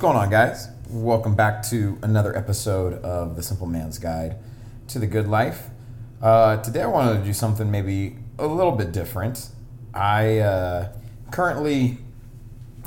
going on, guys? Welcome back to another episode of The Simple Man's Guide to the Good Life. Uh, today, I wanted to do something maybe a little bit different. I uh, currently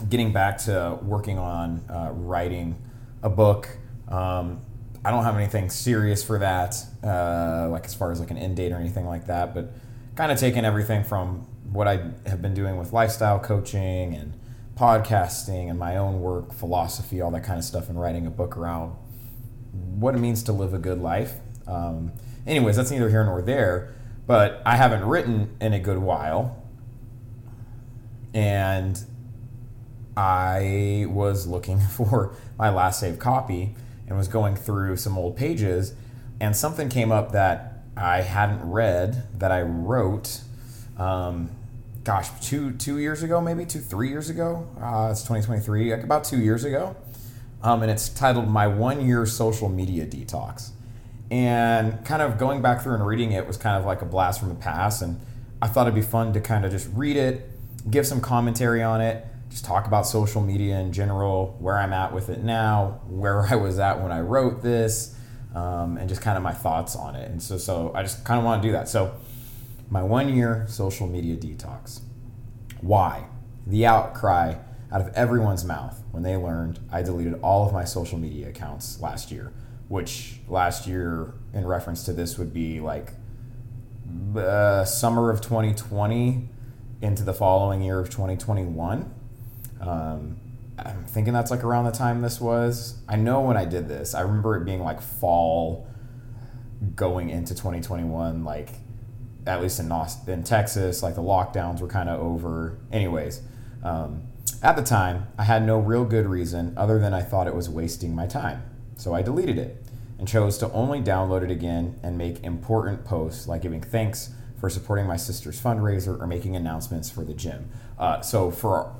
getting back to working on uh, writing a book. Um, I don't have anything serious for that, uh, like as far as like an end date or anything like that, but kind of taking everything from what I have been doing with lifestyle coaching and podcasting and my own work, philosophy, all that kind of stuff, and writing a book around what it means to live a good life. Um, anyways, that's neither here nor there, but I haven't written in a good while. And I was looking for my last saved copy and was going through some old pages, and something came up that I hadn't read that I wrote. Um, gosh, two two years ago, maybe two three years ago. Uh, it's 2023, like about two years ago, um, and it's titled "My One Year Social Media Detox." And kind of going back through and reading it was kind of like a blast from the past, and I thought it'd be fun to kind of just read it, give some commentary on it, just talk about social media in general, where I'm at with it now, where I was at when I wrote this, um, and just kind of my thoughts on it. And so, so I just kind of want to do that. So my one year social media detox. Why? The outcry out of everyone's mouth when they learned I deleted all of my social media accounts last year, which last year, in reference to this, would be like uh, summer of 2020 into the following year of 2021. Um, I'm thinking that's like around the time this was. I know when I did this, I remember it being like fall going into 2021, like at least in in Texas, like the lockdowns were kind of over. Anyways, um, at the time, I had no real good reason other than I thought it was wasting my time. So I deleted it and chose to only download it again and make important posts like giving thanks for supporting my sister's fundraiser or making announcements for the gym. Uh, so for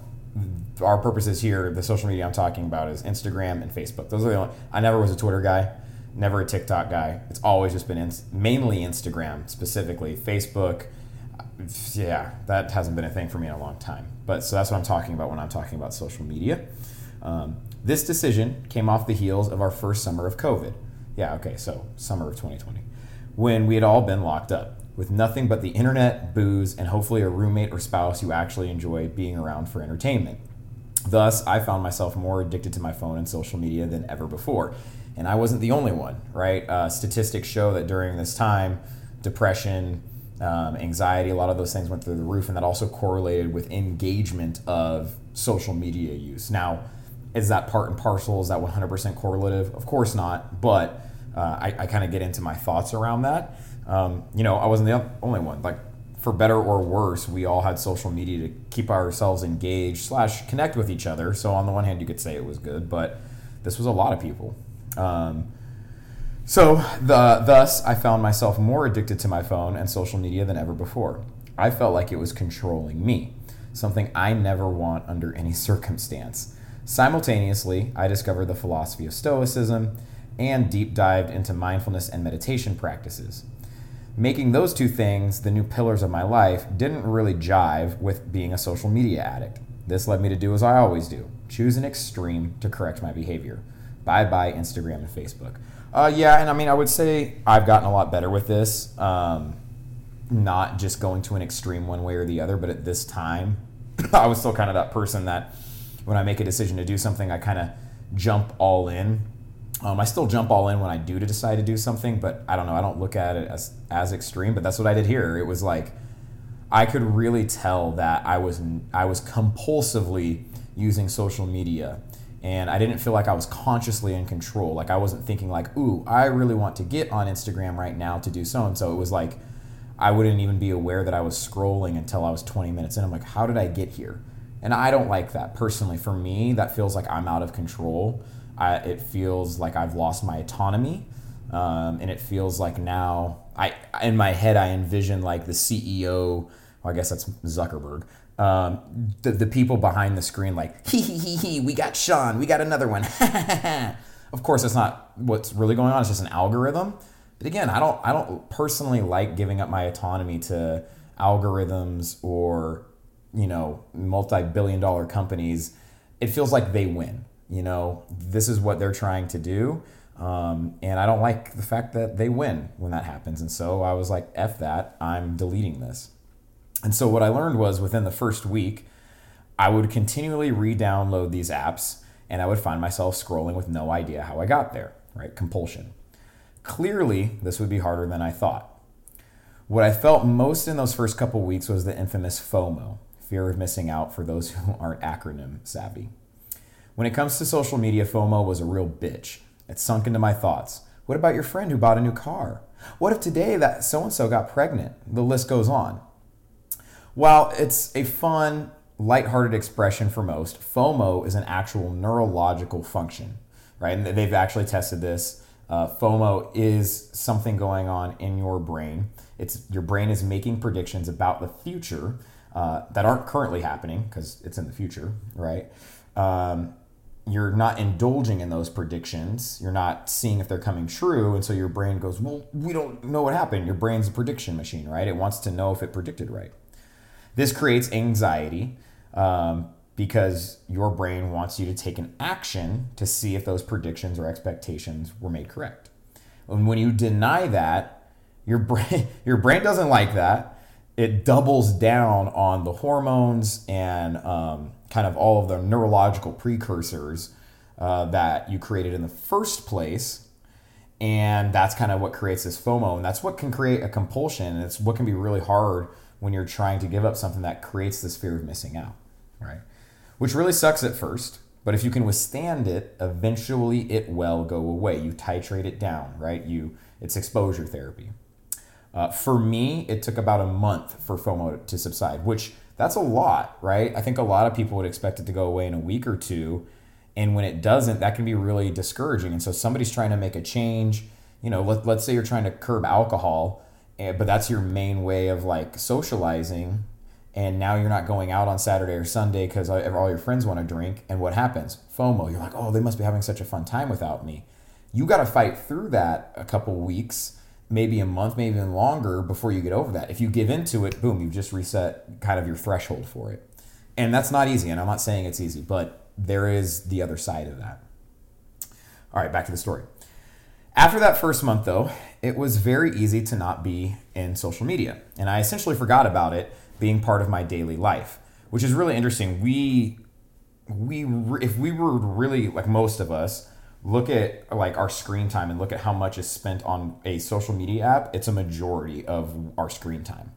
our purposes here, the social media I'm talking about is Instagram and Facebook. Those are the only. I never was a Twitter guy never a TikTok guy. It's always just been in, mainly Instagram, specifically Facebook. Yeah, that hasn't been a thing for me in a long time. But so that's what I'm talking about when I'm talking about social media. Um, this decision came off the heels of our first summer of COVID. Yeah, okay, so summer of 2020, when we had all been locked up with nothing but the internet, booze, and hopefully a roommate or spouse you actually enjoy being around for entertainment. Thus, I found myself more addicted to my phone and social media than ever before and I wasn't the only one, right? Uh, statistics show that during this time, depression, um, anxiety, a lot of those things went through the roof, and that also correlated with engagement of social media use. Now, is that part and parcel? Is that 100% correlative? Of course not, but uh, I, I kind of get into my thoughts around that. Um, you know, I wasn't the only one. Like, for better or worse, we all had social media to keep ourselves engaged slash connect with each other. So on the one hand, you could say it was good, but this was a lot of people. Um, so, the, thus, I found myself more addicted to my phone and social media than ever before. I felt like it was controlling me, something I never want under any circumstance. Simultaneously, I discovered the philosophy of Stoicism and deep dived into mindfulness and meditation practices. Making those two things the new pillars of my life didn't really jive with being a social media addict. This led me to do as I always do choose an extreme to correct my behavior. Bye bye Instagram and Facebook. Uh, yeah, and I mean, I would say I've gotten a lot better with this. Um, not just going to an extreme one way or the other, but at this time, I was still kind of that person that when I make a decision to do something, I kind of jump all in. Um, I still jump all in when I do to decide to do something, but I don't know. I don't look at it as as extreme, but that's what I did here. It was like I could really tell that I was I was compulsively using social media and I didn't feel like I was consciously in control. Like I wasn't thinking like, "Ooh, I really want to get on Instagram right now to do so and so." It was like I wouldn't even be aware that I was scrolling until I was 20 minutes in. I'm like, "How did I get here?" And I don't like that personally. For me, that feels like I'm out of control. I, it feels like I've lost my autonomy, um, and it feels like now I in my head I envision like the CEO. Well, I guess that's Zuckerberg um, the, the people behind the screen like hee hee hee hee we got sean we got another one of course that's not what's really going on it's just an algorithm but again i don't i don't personally like giving up my autonomy to algorithms or you know multi-billion dollar companies it feels like they win You know, this is what they're trying to do. Um, and I don't like the fact that they win when that happens. And so I was like, F that, I'm deleting this. And so what I learned was within the first week, I would continually re download these apps and I would find myself scrolling with no idea how I got there, right? Compulsion. Clearly, this would be harder than I thought. What I felt most in those first couple weeks was the infamous FOMO, fear of missing out for those who aren't acronym savvy. When it comes to social media, FOMO was a real bitch. It sunk into my thoughts. What about your friend who bought a new car? What if today that so and so got pregnant? The list goes on. While it's a fun, lighthearted expression for most, FOMO is an actual neurological function, right? And they've actually tested this. Uh, FOMO is something going on in your brain. It's your brain is making predictions about the future uh, that aren't currently happening because it's in the future, right? Um, you're not indulging in those predictions. You're not seeing if they're coming true, and so your brain goes, "Well, we don't know what happened." Your brain's a prediction machine, right? It wants to know if it predicted right. This creates anxiety um, because your brain wants you to take an action to see if those predictions or expectations were made correct. And when you deny that, your brain your brain doesn't like that. It doubles down on the hormones and um, kind of all of the neurological precursors uh, that you created in the first place. And that's kind of what creates this FOMO. And that's what can create a compulsion. And it's what can be really hard when you're trying to give up something that creates this fear of missing out, right? Which really sucks at first, but if you can withstand it, eventually it will go away. You titrate it down, right? You it's exposure therapy. Uh, for me, it took about a month for FOMO to subside, which that's a lot, right? I think a lot of people would expect it to go away in a week or two. And when it doesn't, that can be really discouraging. And so somebody's trying to make a change. You know, let, let's say you're trying to curb alcohol eh, but that's your main way of like socializing and now you're not going out on Saturday or Sunday because all your friends want to drink. And what happens? FOMO. You're like, oh, they must be having such a fun time without me. You got to fight through that a couple weeks, maybe a month, maybe even longer before you get over that. If you give into it, boom, you've just reset kind of your threshold for it. And that's not easy. And I'm not saying it's easy, but there is the other side of that. All right, back to the story. After that first month, though, it was very easy to not be in social media. And I essentially forgot about it being part of my daily life, which is really interesting. We, we, if we were really like most of us, look at like our screen time and look at how much is spent on a social media app, it's a majority of our screen time,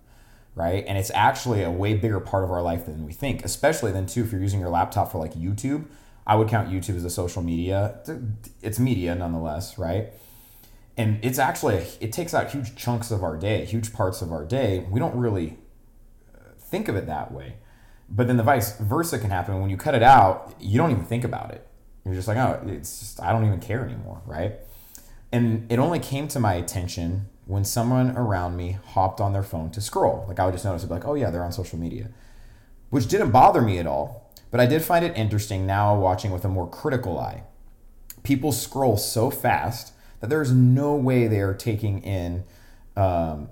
right? And it's actually a way bigger part of our life than we think, especially then too if you're using your laptop for like YouTube. I would count YouTube as a social media. It's media nonetheless, right? and it's actually it takes out huge chunks of our day huge parts of our day we don't really uh, think of it that way but then the vice versa can happen when you cut it out you don't even think about it you're just like oh it's just i don't even care anymore right and it only came to my attention when someone around me hopped on their phone to scroll like i would just notice it like oh yeah they're on social media which didn't bother me at all but i did find it interesting now watching with a more critical eye people scroll so fast that there's no way they are taking in um,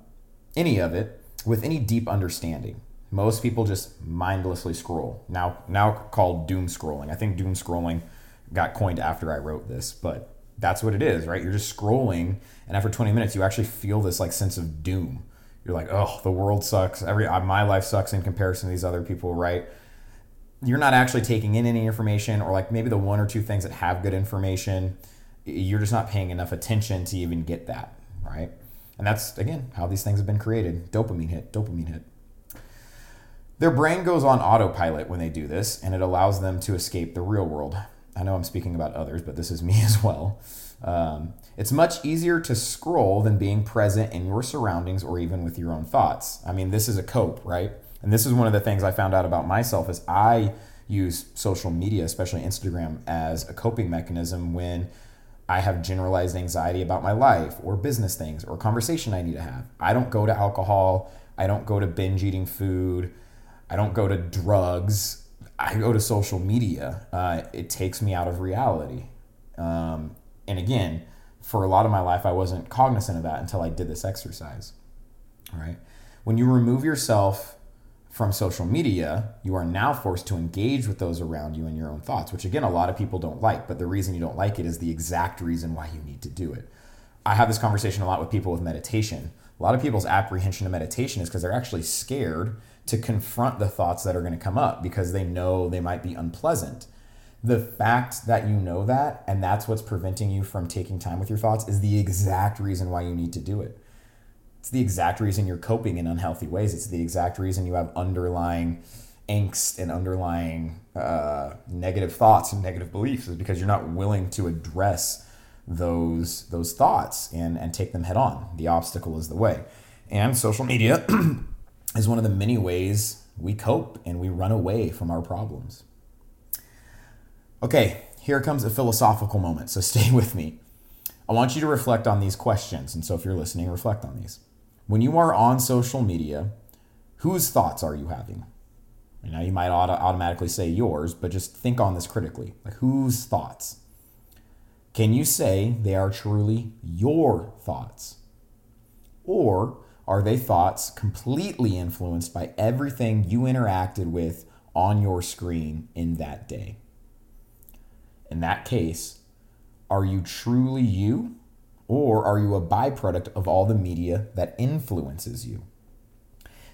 any of it with any deep understanding. Most people just mindlessly scroll. Now, now called doom scrolling. I think doom scrolling got coined after I wrote this, but that's what it is, right? You're just scrolling, and after 20 minutes, you actually feel this like sense of doom. You're like, oh, the world sucks. Every uh, my life sucks in comparison to these other people, right? You're not actually taking in any information, or like maybe the one or two things that have good information you're just not paying enough attention to even get that, right? And that's, again, how these things have been created dopamine hit, dopamine hit. Their brain goes on autopilot when they do this, and it allows them to escape the real world. I know I'm speaking about others, but this is me as well. Um, it's much easier to scroll than being present in your surroundings or even with your own thoughts. I mean, this is a cope, right? And this is one of the things I found out about myself is I use social media, especially Instagram, as a coping mechanism when I have generalized anxiety about my life or business things or conversation I need to have. I don't go to alcohol. I don't go to binge eating food. I don't go to drugs. I go to social media. Uh, it takes me out of reality. Um, and again, for a lot of my life, I wasn't cognizant of that until I did this exercise. Right. When you remove yourself from social media, you are now forced to engage with those around you and your own thoughts, which again, a lot of people don't like. But the reason you don't like it is the exact reason why you need to do it. I have this conversation a lot with people with meditation. A lot of people's apprehension of meditation is because they're actually scared to confront the thoughts that are going to come up because they know they might be unpleasant. The fact that you know that and that's what's preventing you from taking time with your thoughts is the exact reason why you need to do it. It's the exact reason you're coping in unhealthy ways. It's the exact reason you have underlying angst and underlying uh, negative thoughts and negative beliefs is because you're not willing to address those those thoughts and and take them head on. The obstacle is the way. And social media is one of the many ways we cope and we run away from our problems. Okay, here comes a philosophical moment, so stay with me. I want you to reflect on these questions. And so if you're listening, reflect on these. When you are on social media, whose thoughts are you having? Now, you might auto- automatically say yours, but just think on this critically. Like, whose thoughts? Can you say they are truly your thoughts? Or are they thoughts completely influenced by everything you interacted with on your screen in that day? In that case, are you truly you or are you a byproduct of all the media that influences you?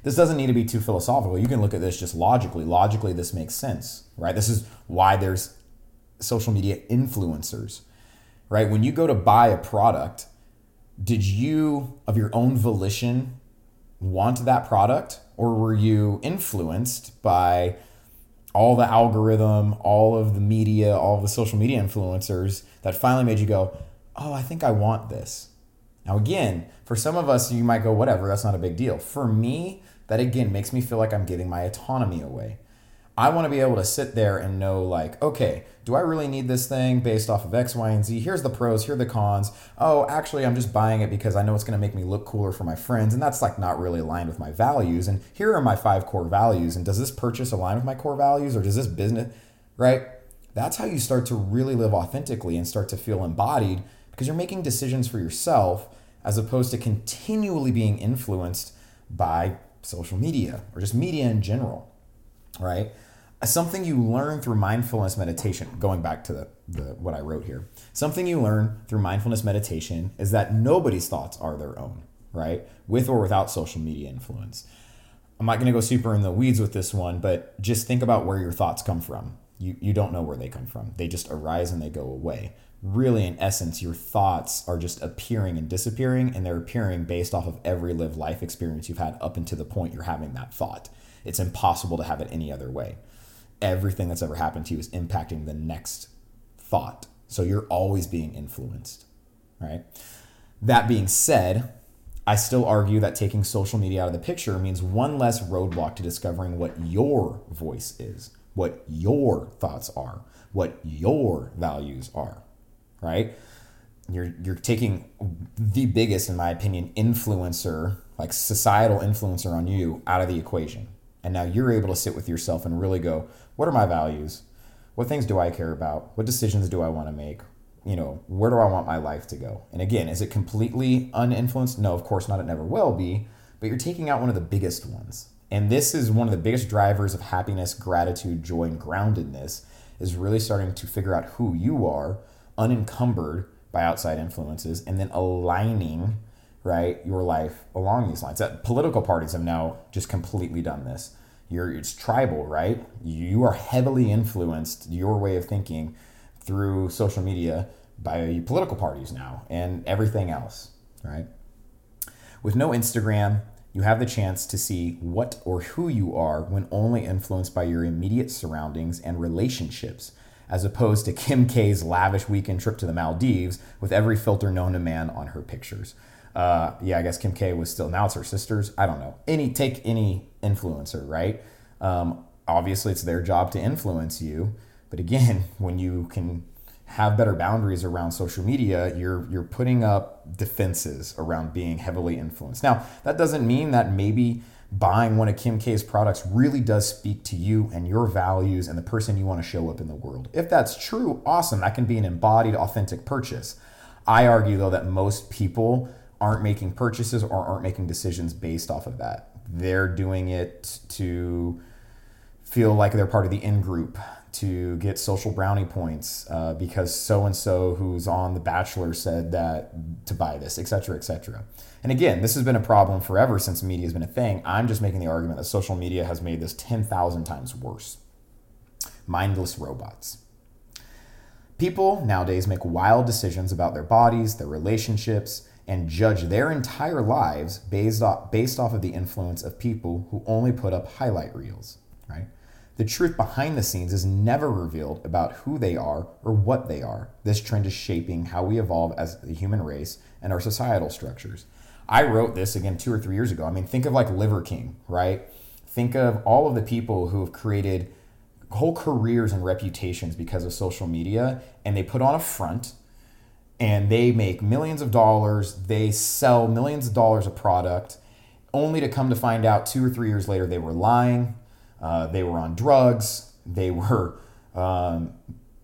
This doesn't need to be too philosophical. You can look at this just logically. Logically, this makes sense, right? This is why there's social media influencers, right? When you go to buy a product, did you, of your own volition, want that product? Or were you influenced by all the algorithm, all of the media, all the social media influencers that finally made you go, oh, I think I want this. Now, again, for some of us, you might go, whatever, that's not a big deal. For me, that again makes me feel like I'm giving my autonomy away. I want to be able to sit there and know, like, okay, do I really need this thing based off of X, Y, and Z? Here's the pros, here are the cons. Oh, actually, I'm just buying it because I know it's going to make me look cooler for my friends. And that's like not really aligned with my values. And here are my five core values. And does this purchase align with my core values or does this business, right? That's how you start to really live authentically and start to feel embodied because you're making decisions for yourself as opposed to continually being influenced by social media or just media in general, right? Something you learn through mindfulness meditation, going back to the, the what I wrote here, something you learn through mindfulness meditation is that nobody's thoughts are their own, right? With or without social media influence. I'm not going to go super in the weeds with this one, but just think about where your thoughts come from. You, you don't know where they come from. They just arise and they go away really in essence your thoughts are just appearing and disappearing and they're appearing based off of every lived life experience you've had up until the point you're having that thought it's impossible to have it any other way everything that's ever happened to you is impacting the next thought so you're always being influenced right that being said I still argue that taking social media out of the picture means one less roadblock to discovering what your voice is, what your thoughts are, what your values are right? You're you're taking the biggest, in my opinion, influencer, like societal influencer on you out of the equation. And now you're able to sit with yourself and really go, what are my values? What things do I care about? What decisions do I want to make? You know, where do I want my life to go? And again, is it completely uninfluenced? No, of course not. It never will be. But you're taking out one of the biggest ones. And this is one of the biggest drivers of happiness, gratitude, joy, and groundedness is really starting to figure out who you are unencumbered by outside influences and then aligning right your life along these lines. That political parties have now just completely done this. You're it's tribal right? You are heavily influenced your way of thinking through social media by political parties now and everything else right? With no instagram you have the chance to see what or who you are when only influenced by your immediate surroundings and relationships as opposed to Kim K's lavish weekend trip to the Maldives with every filter known to man on her pictures. Uh, yeah, I guess Kim K was still now it's her sisters. I don't know. Any take any influencer, right? Um, obviously, it's their job to influence you. But again, when you can have better boundaries around social media, you're you're putting up defenses around being heavily influenced. Now, that doesn't mean that maybe buying one of Kim K's products really does speak to you and your values and the person you want to show up in the world. If that's true, awesome. That can be an embodied, authentic purchase. I argue, though, that most people aren't making purchases or aren't making decisions based off of that. They're doing it to feel like they're part of the in group, to get social brownie points uh, because so and so who's on The Bachelor said that to buy this, etc., etc. And again, this has been a problem forever since media has been a thing. I'm just making the argument that social media has made this 10,000 times worse. Mindless robots. People nowadays make wild decisions about their bodies, their relationships, and judge their entire lives based off, based off of the influence of people who only put up highlight reels, right? The truth behind the scenes is never revealed about who they are or what they are. This trend is shaping how we evolve as the human race and our societal structures. I wrote this again two or three years ago. I mean, think of like Liver King, right? Think of all of the people who have created whole careers and reputations because of social media, and they put on a front and they make millions of dollars. They sell millions of dollars of product, only to come to find out two or three years later they were lying, uh, they were on drugs, they were um,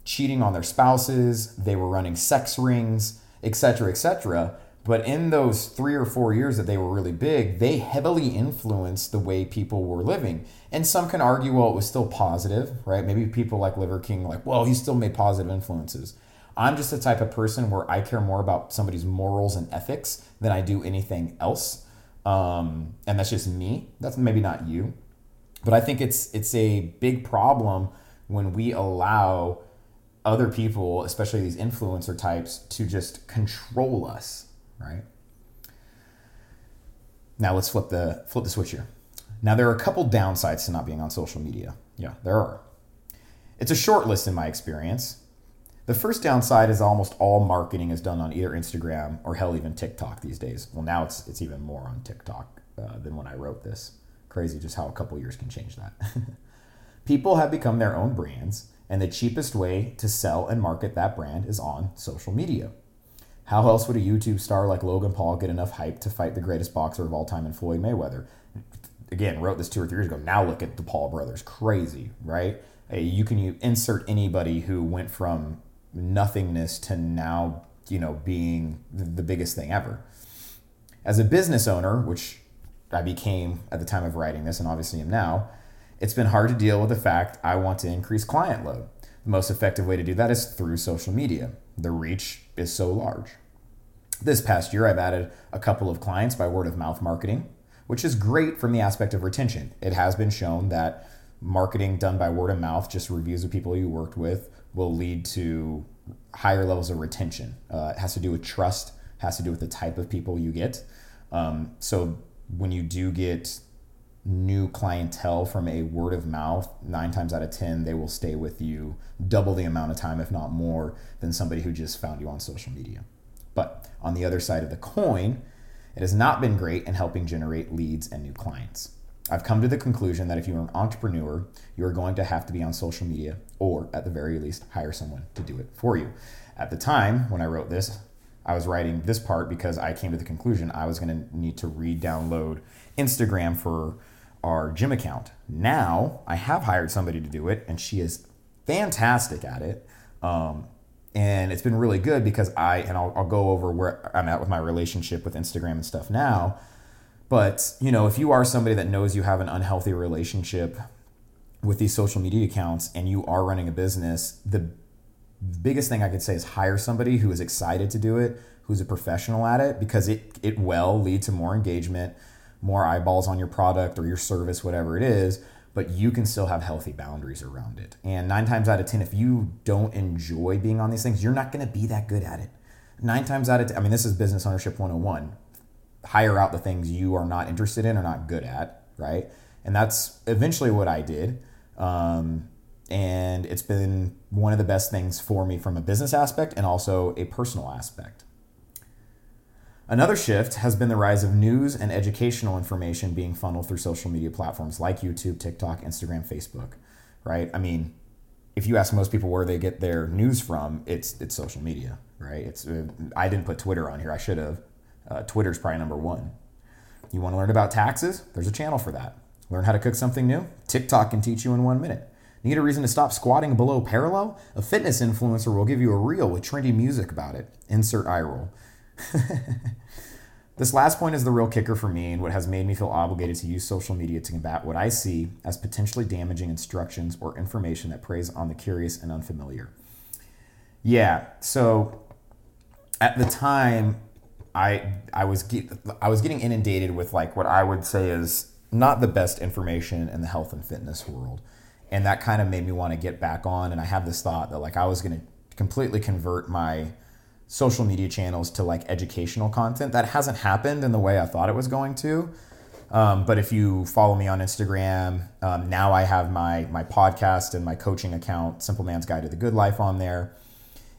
cheating on their spouses, they were running sex rings, etc., etc. But in those three or four years that they were really big, they heavily influenced the way people were living. And some can argue, well, it was still positive, right? Maybe people like Liver King, like, well, he still made positive influences. I'm just the type of person where I care more about somebody's morals and ethics than I do anything else. Um, and that's just me. That's maybe not you. But I think it's it's a big problem when we allow other people, especially these influencer types, to just control us right? Now let's flip the flip the switch here. Now there are a couple downsides to not being on social media. Yeah, there are. It's a short list in my experience. The first downside is almost all marketing is done on either Instagram or hell even TikTok these days. Well, now it's it's even more on TikTok uh, than when I wrote this. Crazy just how a couple years can change that. People have become their own brands, and the cheapest way to sell and market that brand is on social media. How else would a YouTube star like Logan Paul get enough hype to fight the greatest boxer of all time in Floyd Mayweather? Again, wrote this two or three years ago. Now look at the Paul brothers. Crazy, right? You can you insert anybody who went from nothingness to now, you know, being the biggest thing ever. As a business owner, which I became at the time of writing this and obviously am now, it's been hard to deal with the fact I want to increase client load. The most effective way to do that is through social media the reach is so large. This past year, I've added a couple of clients by word of mouth marketing, which is great from the aspect of retention. It has been shown that marketing done by word of mouth, just reviews of people you worked with, will lead to higher levels of retention. Uh, it has to do with trust, has to do with the type of people you get. Um, so when you do get new clientele from a word of mouth, nine times out of 10, they will stay with you double the amount of time, if not more, than somebody who just found you on social media. But on the other side of the coin, it has not been great in helping generate leads and new clients. I've come to the conclusion that if you're an entrepreneur, you are going to have to be on social media or, at the very least, hire someone to do it for you. At the time when I wrote this, I was writing this part because I came to the conclusion I was going to need to re download Instagram for our gym account. Now I have hired somebody to do it, and she is fantastic at it. Um, and it's been really good because I, and I'll, I'll go over where I'm at with my relationship with Instagram and stuff now. But, you know, if you are somebody that knows you have an unhealthy relationship with these social media accounts and you are running a business, the biggest thing I could say is hire somebody who is excited to do it, who's a professional at it, because it, it will lead to more engagement more eyeballs on your product or your service, whatever it is, but you can still have healthy boundaries around it. And nine times out of 10, if you don't enjoy being on these things, you're not going to be that good at it. Nine times out of 10, I mean, this is business ownership 101. Hire out the things you are not interested in or not good at, right? And that's eventually what I did. Um, and it's been one of the best things for me from a business aspect and also a personal aspect. Another shift has been the rise of news and educational information being funneled through social media platforms like YouTube, TikTok, Instagram, Facebook, right? I mean, if you ask most people where they get their news from, it's it's social media, right? It's uh, I didn't put Twitter on here. I should have. Uh, Twitter's probably number one. You want to learn about taxes? There's a channel for that. Learn how to cook something new? TikTok can teach you in one minute. Need a reason to stop squatting below parallel? A fitness influencer will give you a reel with trendy music about it. Insert eye roll. This last point is the real kicker for me and what has made me feel obligated to use social media to combat what I see as potentially damaging instructions or information that preys on the curious and unfamiliar. Yeah, so at the time, I I was get, I was getting inundated with like what I would say is not the best information in the health and fitness world, and that kind of made me want to get back on. And I have this thought that like I was going to completely convert my social media channels to like educational content. That hasn't happened in the way I thought it was going to. Um, but if you follow me on Instagram, um, now I have my my podcast and my coaching account, Simple Man's Guide to the Good Life, on there.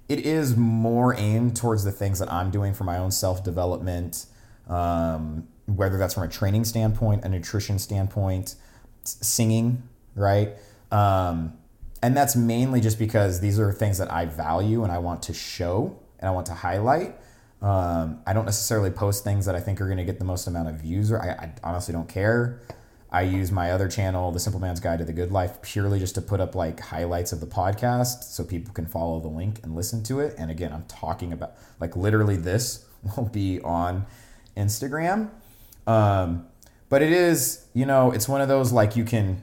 It is more aimed towards the things that I'm doing for my own self development, um, whether that's from a training standpoint, a nutrition standpoint, singing, right? Um, and that's mainly just because these are things that I value and I want to show and I want to highlight. Um, I don't necessarily post things that I think are going to get the most amount of views, or I, I, honestly don't care. I use my other channel, The Simple Man's Guide to the Good Life, purely just to put up like highlights of the podcast so people can follow the link and listen to it. And again, I'm talking about like literally this will be on Instagram. Um, but it is, you know, it's one of those like you can,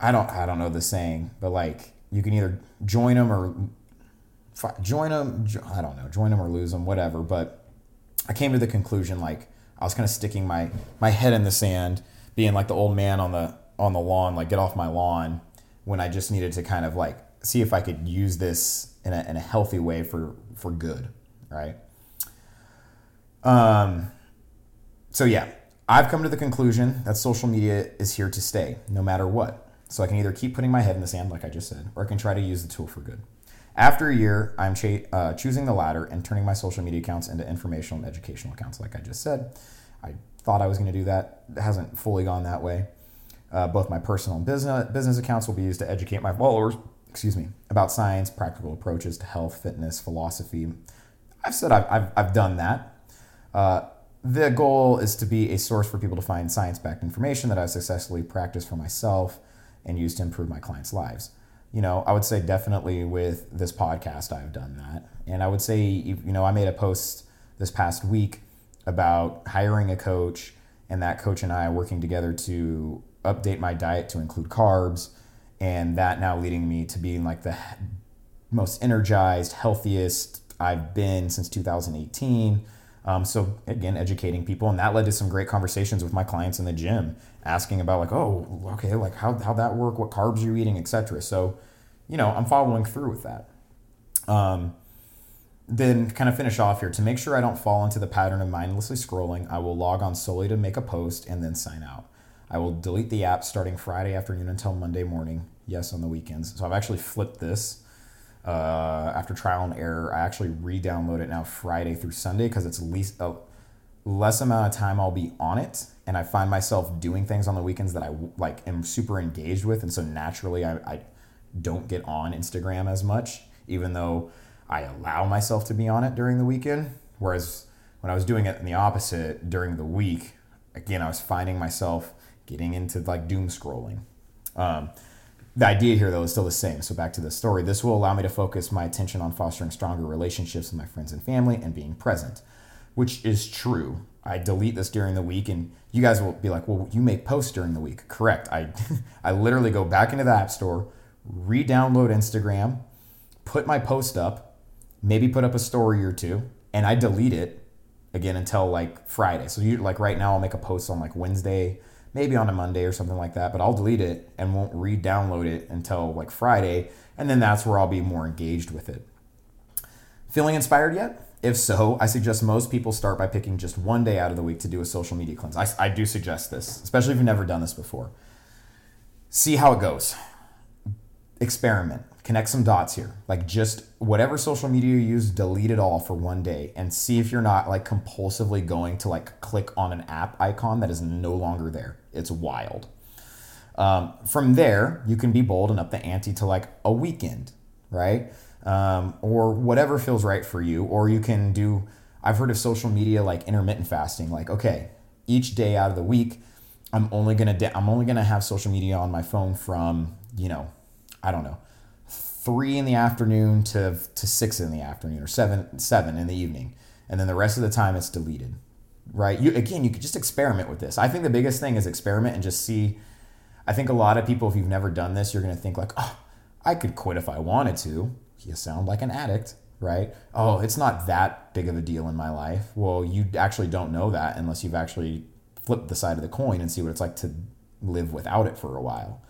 I don't, I don't know the saying, but like you can either join them or join them. I don't know, join them or lose them, whatever. But I came to the conclusion like I was kind of sticking my my head in the sand, being like the old man on the on the lawn, like get off my lawn, when I just needed to kind of like see if I could use this in a, in a healthy way for for good, right? Um. So yeah, I've come to the conclusion that social media is here to stay, no matter what. So I can either keep putting my head in the sand, like I just said, or I can try to use the tool for good. After a year, I'm cha- uh, choosing the latter and turning my social media accounts into informational and educational accounts, like I just said. I thought I was going to do that. It hasn't fully gone that way. Uh, both my personal and business business accounts will be used to educate my followers, excuse me, about science, practical approaches to health, fitness, philosophy. I've said I've, I've, I've done that. Uh, the goal is to be a source for people to find science backed information that I've successfully practiced for myself and used to improve my clients' lives you know, I would say definitely with this podcast, I've done that. And I would say, you know, I made a post this past week about hiring a coach and that coach and I working together to update my diet to include carbs. And that now leading me to being like the most energized, healthiest I've been since 2018. Um, so again, educating people, and that led to some great conversations with my clients in the gym, asking about like, oh, okay, like how how that work, what carbs you're eating, etc. So, you know, I'm following through with that. Um, then kind of finish off here to make sure I don't fall into the pattern of mindlessly scrolling. I will log on solely to make a post and then sign out. I will delete the app starting Friday afternoon until Monday morning. Yes, on the weekends. So I've actually flipped this uh, after trial and error. I actually re-download it now Friday through Sunday because it's least a less amount of time I'll be on it, and I find myself doing things on the weekends that I like am super engaged with, and so naturally I, I don't get on Instagram as much, even though I allow myself to be on it during the weekend. Whereas when I was doing it in the opposite during the week, again I was finding myself getting into like doom scrolling. Um, the idea here, though, is still the same. So, back to the story. This will allow me to focus my attention on fostering stronger relationships with my friends and family and being present, which is true. I delete this during the week, and you guys will be like, well, you make posts during the week. Correct. I, I literally go back into the App Store, re download Instagram, put my post up, maybe put up a story or two, and I delete it again until like Friday. So, you like right now, I'll make a post on like Wednesday maybe on a Monday or something like that, but I'll delete it and won't re download it until like Friday. And then that's where I'll be more engaged with it. Feeling inspired yet? If so, I suggest most people start by picking just one day out of the week to do a social media cleanse. I, I do suggest this, especially if you've never done this before. See how it goes. Experiment connect some dots here. Like just whatever social media you use, delete it all for one day and see if you're not like compulsively going to like click on an app icon that is no longer there. It's wild. Um, from there, you can be bold and up the ante to like a weekend, right? Um, or whatever feels right for you. Or you can do, I've heard of social media like intermittent fasting. Like, okay, each day out of the week, I'm only gonna, de- I'm only gonna have social media on my phone from, you know, I don't know, three in the afternoon to, to six in the afternoon or seven seven in the evening and then the rest of the time it's deleted right? You again, you could just experiment with this. I think the biggest thing is experiment and just see. I think a lot of people, if you've never done this, you're gonna think like, oh, I could quit if I wanted to. You sound like an addict, right? Oh, it's not that big of a deal in my life. Well, you actually don't know that unless you've actually flipped the side of the coin and see what it's like to live without it for a while.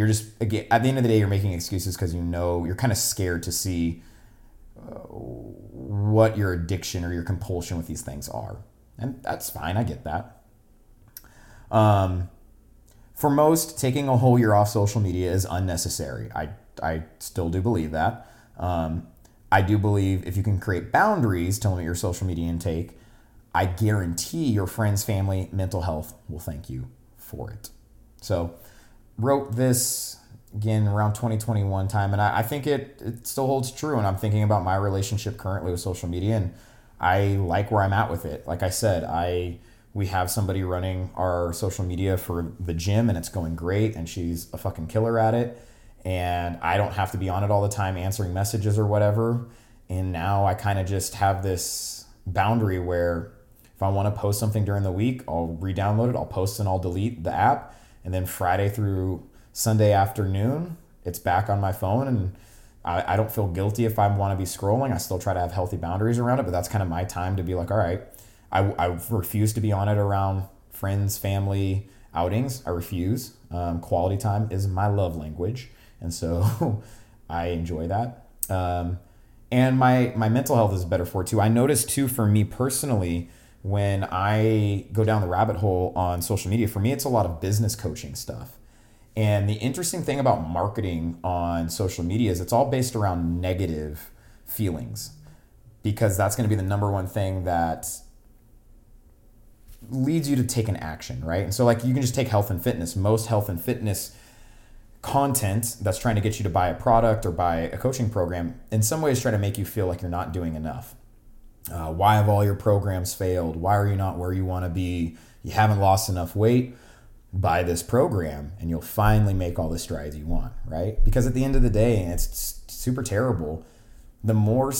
You're just again at the end of the day, you're making excuses because you know you're kind of scared to see uh, what your addiction or your compulsion with these things are, and that's fine. I get that. Um, for most, taking a whole year off social media is unnecessary. I I still do believe that. Um, I do believe if you can create boundaries to limit your social media intake, I guarantee your friends, family, mental health will thank you for it. So, wrote this again around 2021 time, and I, I think it, it still holds true. And I'm thinking about my relationship currently with social media, and I like where I'm at with it. Like I said, I we have somebody running our social media for the gym, and it's going great, and she's a fucking killer at it. And I don't have to be on it all the time answering messages or whatever. And now I kind of just have this boundary where if I want to post something during the week, I'll re-download it, I'll post and I'll delete the app and then Friday through Sunday afternoon, it's back on my phone and I, I don't feel guilty if I want to be scrolling. I still try to have healthy boundaries around it, but that's kind of my time to be like, all right, I, I refuse to be on it around friends, family, outings. I refuse. Um, quality time is my love language. And so I enjoy that. Um, and my, my mental health is better for it too. I noticed too, for me personally, when I go down the rabbit hole on social media, for me, it's a lot of business coaching stuff. And the interesting thing about marketing on social media is it's all based around negative feelings because that's going to be the number one thing that leads you to take an action, right? And so, like, you can just take health and fitness. Most health and fitness content that's trying to get you to buy a product or buy a coaching program, in some ways, try to make you feel like you're not doing enough. Uh, why have all your programs failed? Why are you not where you want to be? You haven't lost enough weight. Buy this program and you'll finally make all the strides you want, right? Because at the end of the day, and it's super terrible, the more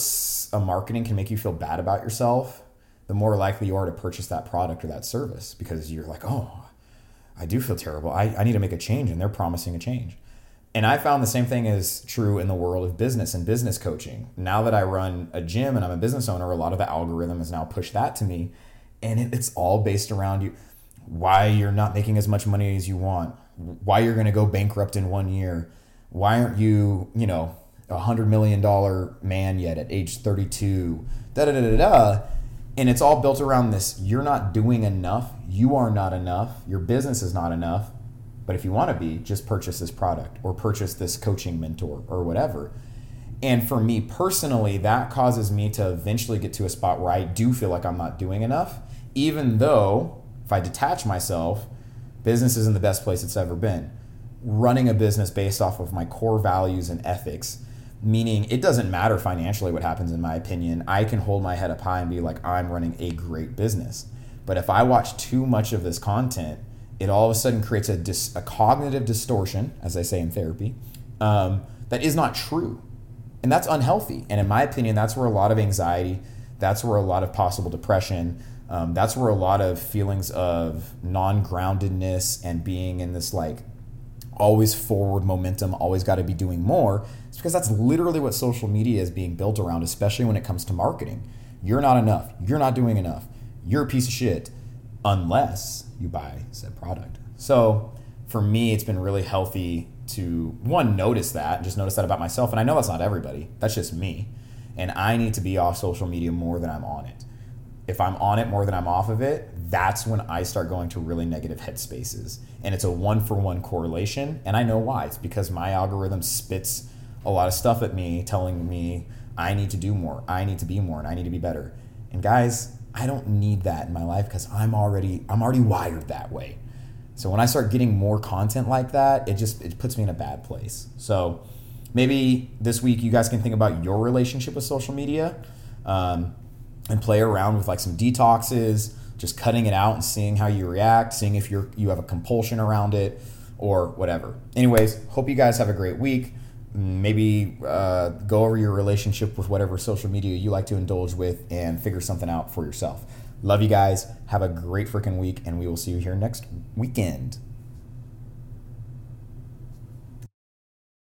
a marketing can make you feel bad about yourself, the more likely you are to purchase that product or that service because you're like, oh, I do feel terrible. I, I need to make a change, and they're promising a change. And I found the same thing is true in the world of business and business coaching. Now that I run a gym and I'm a business owner, a lot of the algorithm has now pushed that to me. And it's all based around you why you're not making as much money as you want, why you're going to go bankrupt in one year, why aren't you, you know, a hundred million dollar man yet at age 32, da da da da da. And it's all built around this you're not doing enough, you are not enough, your business is not enough but if you want to be, just purchase this product or purchase this coaching mentor or whatever. And for me personally, that causes me to eventually get to a spot where I do feel like I'm not doing enough, even though if I detach myself, business isn't the best place it's ever been. Running a business based off of my core values and ethics, meaning it doesn't matter financially what happens, in my opinion. I can hold my head up high and be like, I'm running a great business. But if I watch too much of this content, it all of a sudden creates a, dis, a cognitive distortion, as I say in therapy, um, that is not true. And that's unhealthy. And in my opinion, that's where a lot of anxiety, that's where a lot of possible depression, um, that's where a lot of feelings of non groundedness and being in this like always forward momentum, always got to be doing more. It's because that's literally what social media is being built around, especially when it comes to marketing. You're not enough. You're not doing enough. You're a piece of shit unless you buy said product. So for me, it's been really healthy to one notice that, just notice that about myself. And I know that's not everybody. That's just me. And I need to be off social media more than I'm on it. If I'm on it more than I'm off of it, that's when I start going to really negative headspaces. And it's a one for one correlation. And I know why. It's because my algorithm spits a lot of stuff at me telling me I need to do more, I need to be more, and I need to be better. And guys, I don't need that in my life because I'm already I'm already wired that way. So when I start getting more content like that, it just it puts me in a bad place. So maybe this week you guys can think about your relationship with social media um, and play around with like some detoxes, just cutting it out and seeing how you react, seeing if you're you have a compulsion around it or whatever. Anyways, hope you guys have a great week maybe uh, go over your relationship with whatever social media you like to indulge with and figure something out for yourself. Love you guys. Have a great freaking week, and we will see you here next weekend.